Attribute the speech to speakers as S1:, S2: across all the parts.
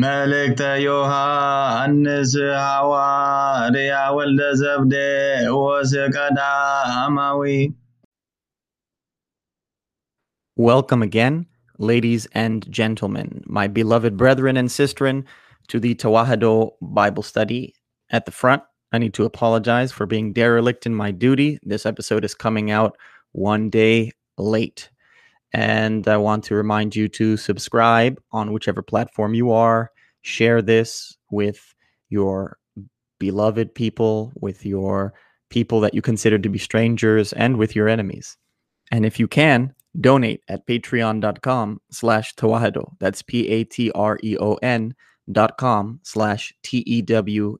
S1: መልእክተ ዮሐንስ ሐዋርያ ወልደ
S2: Welcome again, ladies and gentlemen, my beloved brethren and sistren, to the Tewahido Bible study. At the front, I need to apologize for being derelict in my duty. This episode is coming out one day late. And I want to remind you to subscribe on whichever platform you are, share this with your beloved people, with your people that you consider to be strangers, and with your enemies. And if you can, donate at patreon.com slash tewahido. That's P-A-T-R-E-O-N dot com slash T-E-W-A-H-I-D-O.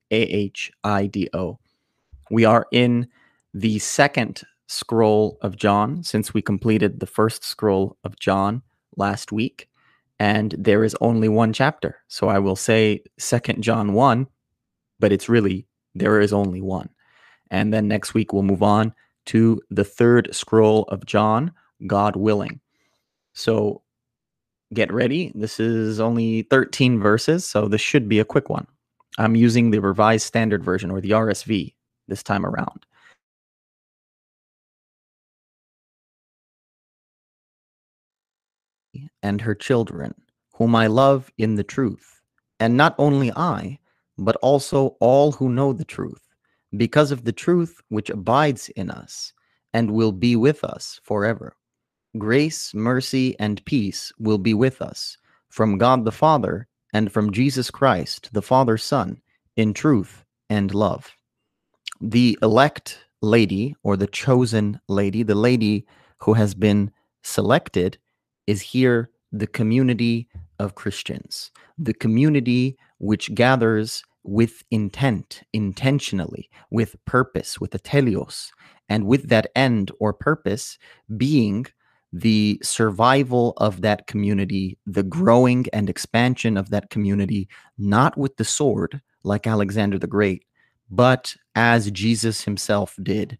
S2: We are in the second scroll of John since we completed the first scroll of John last week. And there is only one chapter. So I will say second John 1, but it's really there is only one. And then next week we'll move on to the third scroll of John, God willing. So get ready. This is only 13 verses, so this should be a quick one. I'm using the Revised Standard Version or the RSV this time around. And her children, whom I love in the truth, and not only I, but also all who know the truth, because of the truth which abides in us and will be with us forever. Grace, mercy, and peace will be with us from God the Father and from Jesus Christ, the Father's Son, in truth and love. The elect lady, or the chosen lady, the lady who has been selected, is here the community of Christians, the community which gathers with intent, intentionally, with purpose, with a telios, and with that end or purpose being the survival of that community, the growing and expansion of that community, not with the sword like Alexander the Great, but as Jesus himself did,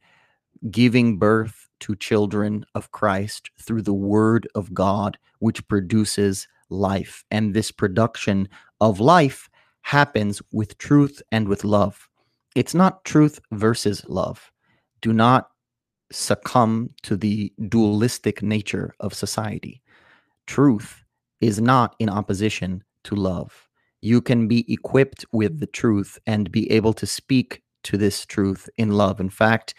S2: giving birth to children of Christ through the word of God, which produces life. And this production of life happens with truth and with love. It's not truth versus love. Do not succumb to the dualistic nature of society. Truth is not in opposition to love. You can be equipped with the truth and be able to speak to this truth in love. In fact,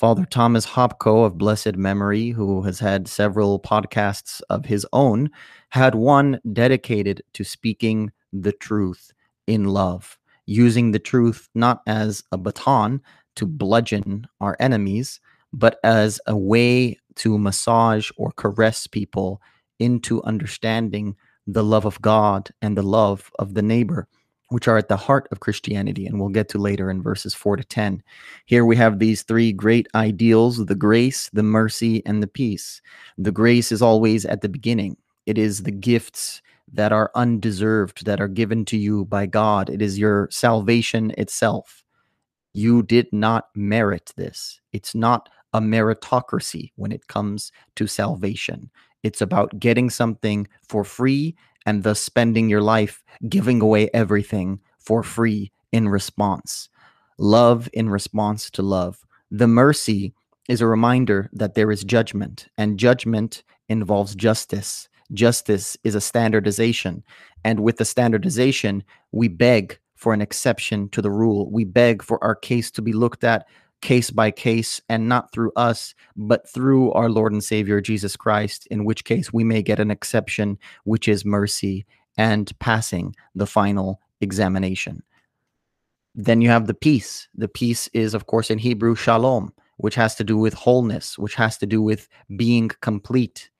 S2: Father Thomas Hopko of blessed memory, who has had several podcasts of his own, had one dedicated to speaking the truth in love, using the truth not as a baton to bludgeon our enemies, but as a way to massage or caress people into understanding the love of God and the love of the neighbor, which are at the heart of Christianity. And we'll get to later in verses 4 to 10. Here we have these three great ideals the grace, the mercy, and the peace. The grace is always at the beginning, it is the gifts that are undeserved, that are given to you by God, it is your salvation itself. You did not merit this. It's not a meritocracy when it comes to salvation. It's about getting something for free and thus spending your life giving away everything for free in response. Love in response to love. The mercy is a reminder that there is judgment, and judgment involves justice. Justice is a standardization. And with the standardization, we beg for an exception to the rule. We beg for our case to be looked at case by case and not through us, but through our Lord and Savior Jesus Christ, in which case we may get an exception, which is mercy and passing the final examination. Then you have the peace. The peace is, of course, in Hebrew, shalom, which has to do with wholeness, which has to do with being complete,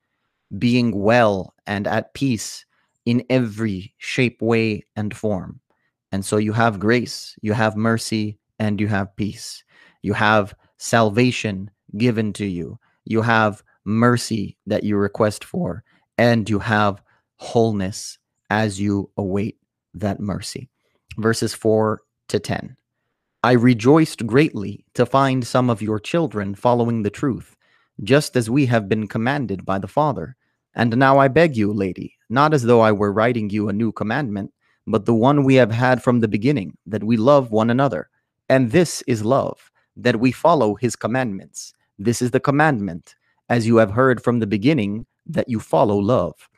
S2: being well and at peace in every shape, way, and form. And so you have grace, you have mercy, and you have peace. You have salvation given to you. You have mercy that you request for, and you have wholeness as you await that mercy. Verses 4 to 10. I rejoiced greatly to find some of your children following the truth, just as we have been commanded by the Father. And now I beg you, lady, not as though I were writing you a new commandment, but the one we have had from the beginning, that we love one another. And this is love, that we follow his commandments. This is the commandment, as you have heard from the beginning, that you follow love.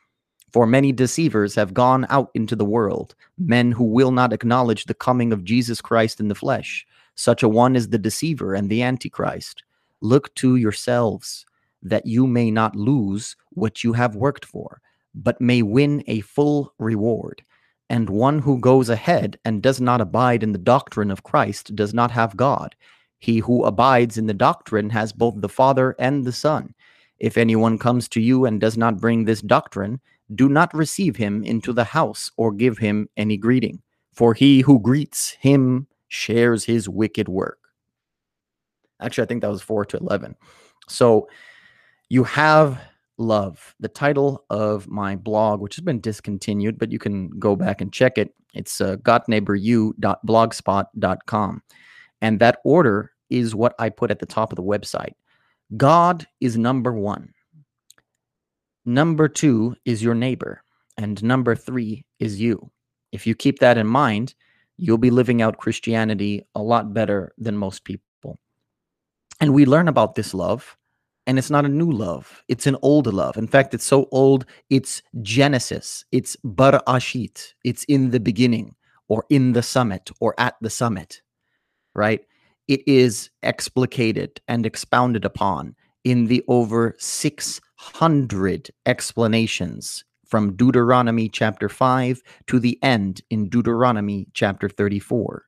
S2: For many deceivers have gone out into the world, men who will not acknowledge the coming of Jesus Christ in the flesh. Such a one is the deceiver and the antichrist. Look to yourselves that you may not lose what you have worked for, but may win a full reward. And one who goes ahead and does not abide in the doctrine of Christ does not have God. He who abides in the doctrine has both the Father and the Son. If anyone comes to you and does not bring this doctrine, do not receive him into the house or give him any greeting, for he who greets him shares his wicked work. Actually, I think that was 4 to 11. So you have love. The title of my blog, which has been discontinued, but you can go back and check it. It's uh, gotneighboru.blogspot.com. And that order is what I put at the top of the website. God is number one. Number two is your neighbor. And number three is you. If you keep that in mind, you'll be living out Christianity a lot better than most people. And we learn about this love and it's not a new love it's an old love in fact it's so old it's genesis it's bereshit it's in the beginning or in the summit or at the summit right it is explicated and expounded upon in the over 600 explanations from Deuteronomy chapter 5 to the end in Deuteronomy chapter 34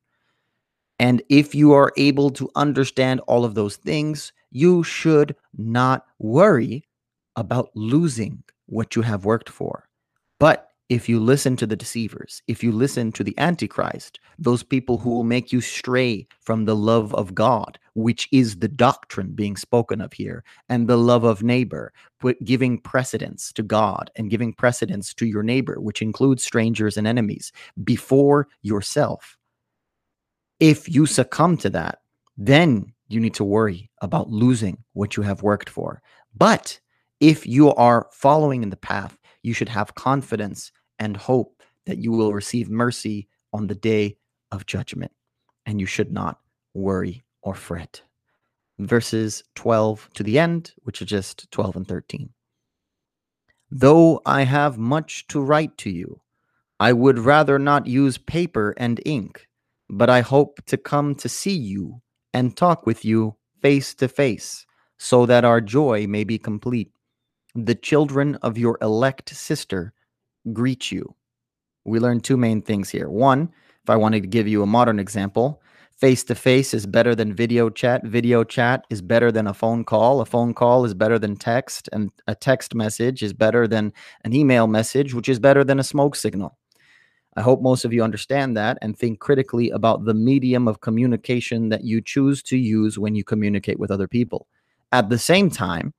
S2: and if you are able to understand all of those things, you should not worry about losing what you have worked for. But if you listen to the deceivers, if you listen to the Antichrist, those people who will make you stray from the love of God, which is the doctrine being spoken of here, and the love of neighbor, giving precedence to God and giving precedence to your neighbor, which includes strangers and enemies, before yourself, if you succumb to that, then you need to worry about losing what you have worked for. But if you are following in the path, you should have confidence and hope that you will receive mercy on the day of judgment. And you should not worry or fret. Verses 12 to the end, which are just 12 and 13. Though I have much to write to you, I would rather not use paper and ink but I hope to come to see you and talk with you face to face, so that our joy may be complete. The children of your elect sister greet you. We learn two main things here. One, if I wanted to give you a modern example, face to face is better than video chat. Video chat is better than a phone call. A phone call is better than text. And a text message is better than an email message, which is better than a smoke signal. I hope most of you understand that and think critically about the medium of communication that you choose to use when you communicate with other people. At the same time,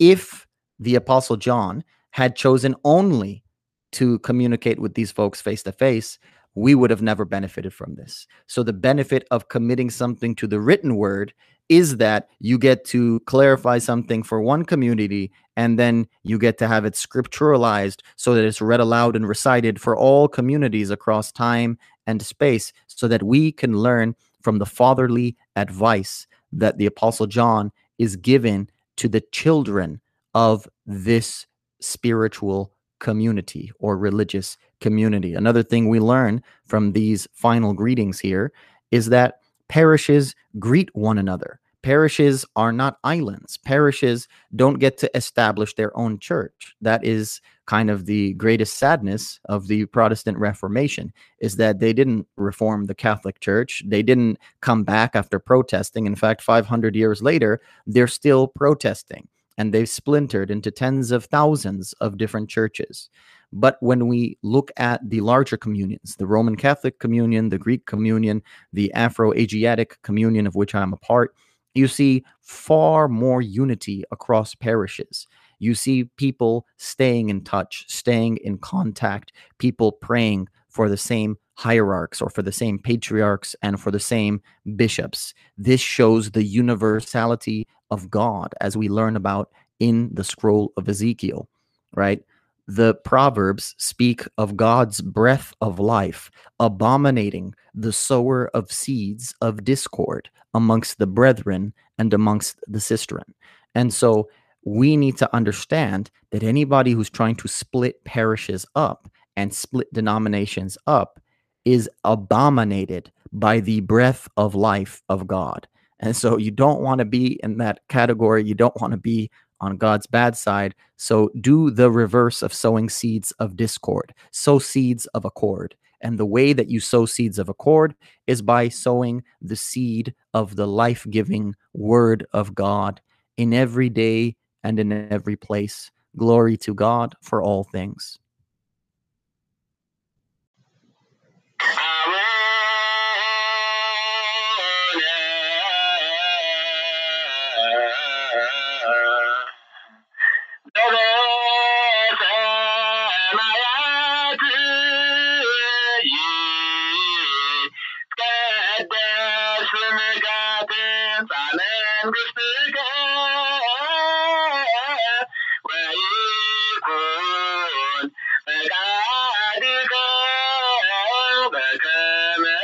S2: if the Apostle John had chosen only to communicate with these folks face to face, we would have never benefited from this. So, the benefit of committing something to the written word is that you get to clarify something for one community and then you get to have it scripturalized so that it's read aloud and recited for all communities across time and space so that we can learn from the fatherly advice that the apostle John is given to the children of this spiritual community or religious community. Another thing we learn from these final greetings here is that parishes greet one another. Parishes are not islands. Parishes don't get to establish their own church. That is kind of the greatest sadness of the Protestant Reformation is that they didn't reform the Catholic Church. They didn't come back after protesting. In fact, 500 years later, they're still protesting and they've splintered into tens of thousands of different churches. But when we look at the larger communions, the Roman Catholic communion, the Greek communion, the Afro Asiatic communion of which I'm a part, you see far more unity across parishes. You see people staying in touch, staying in contact, people praying for the same hierarchs or for the same patriarchs and for the same bishops. This shows the universality of God as we learn about in the scroll of Ezekiel, right? the Proverbs speak of God's breath of life abominating the sower of seeds of discord amongst the brethren and amongst the sisterin. And so we need to understand that anybody who's trying to split parishes up and split denominations up is abominated by the breath of life of God. And so you don't want to be in that category. You don't want to be on God's bad side. So do the reverse of sowing seeds of discord, sow seeds of accord. And the way that you sow seeds of accord is by sowing the seed of the life giving word of God in every day and in every place. Glory to God for all things.
S3: Yeah.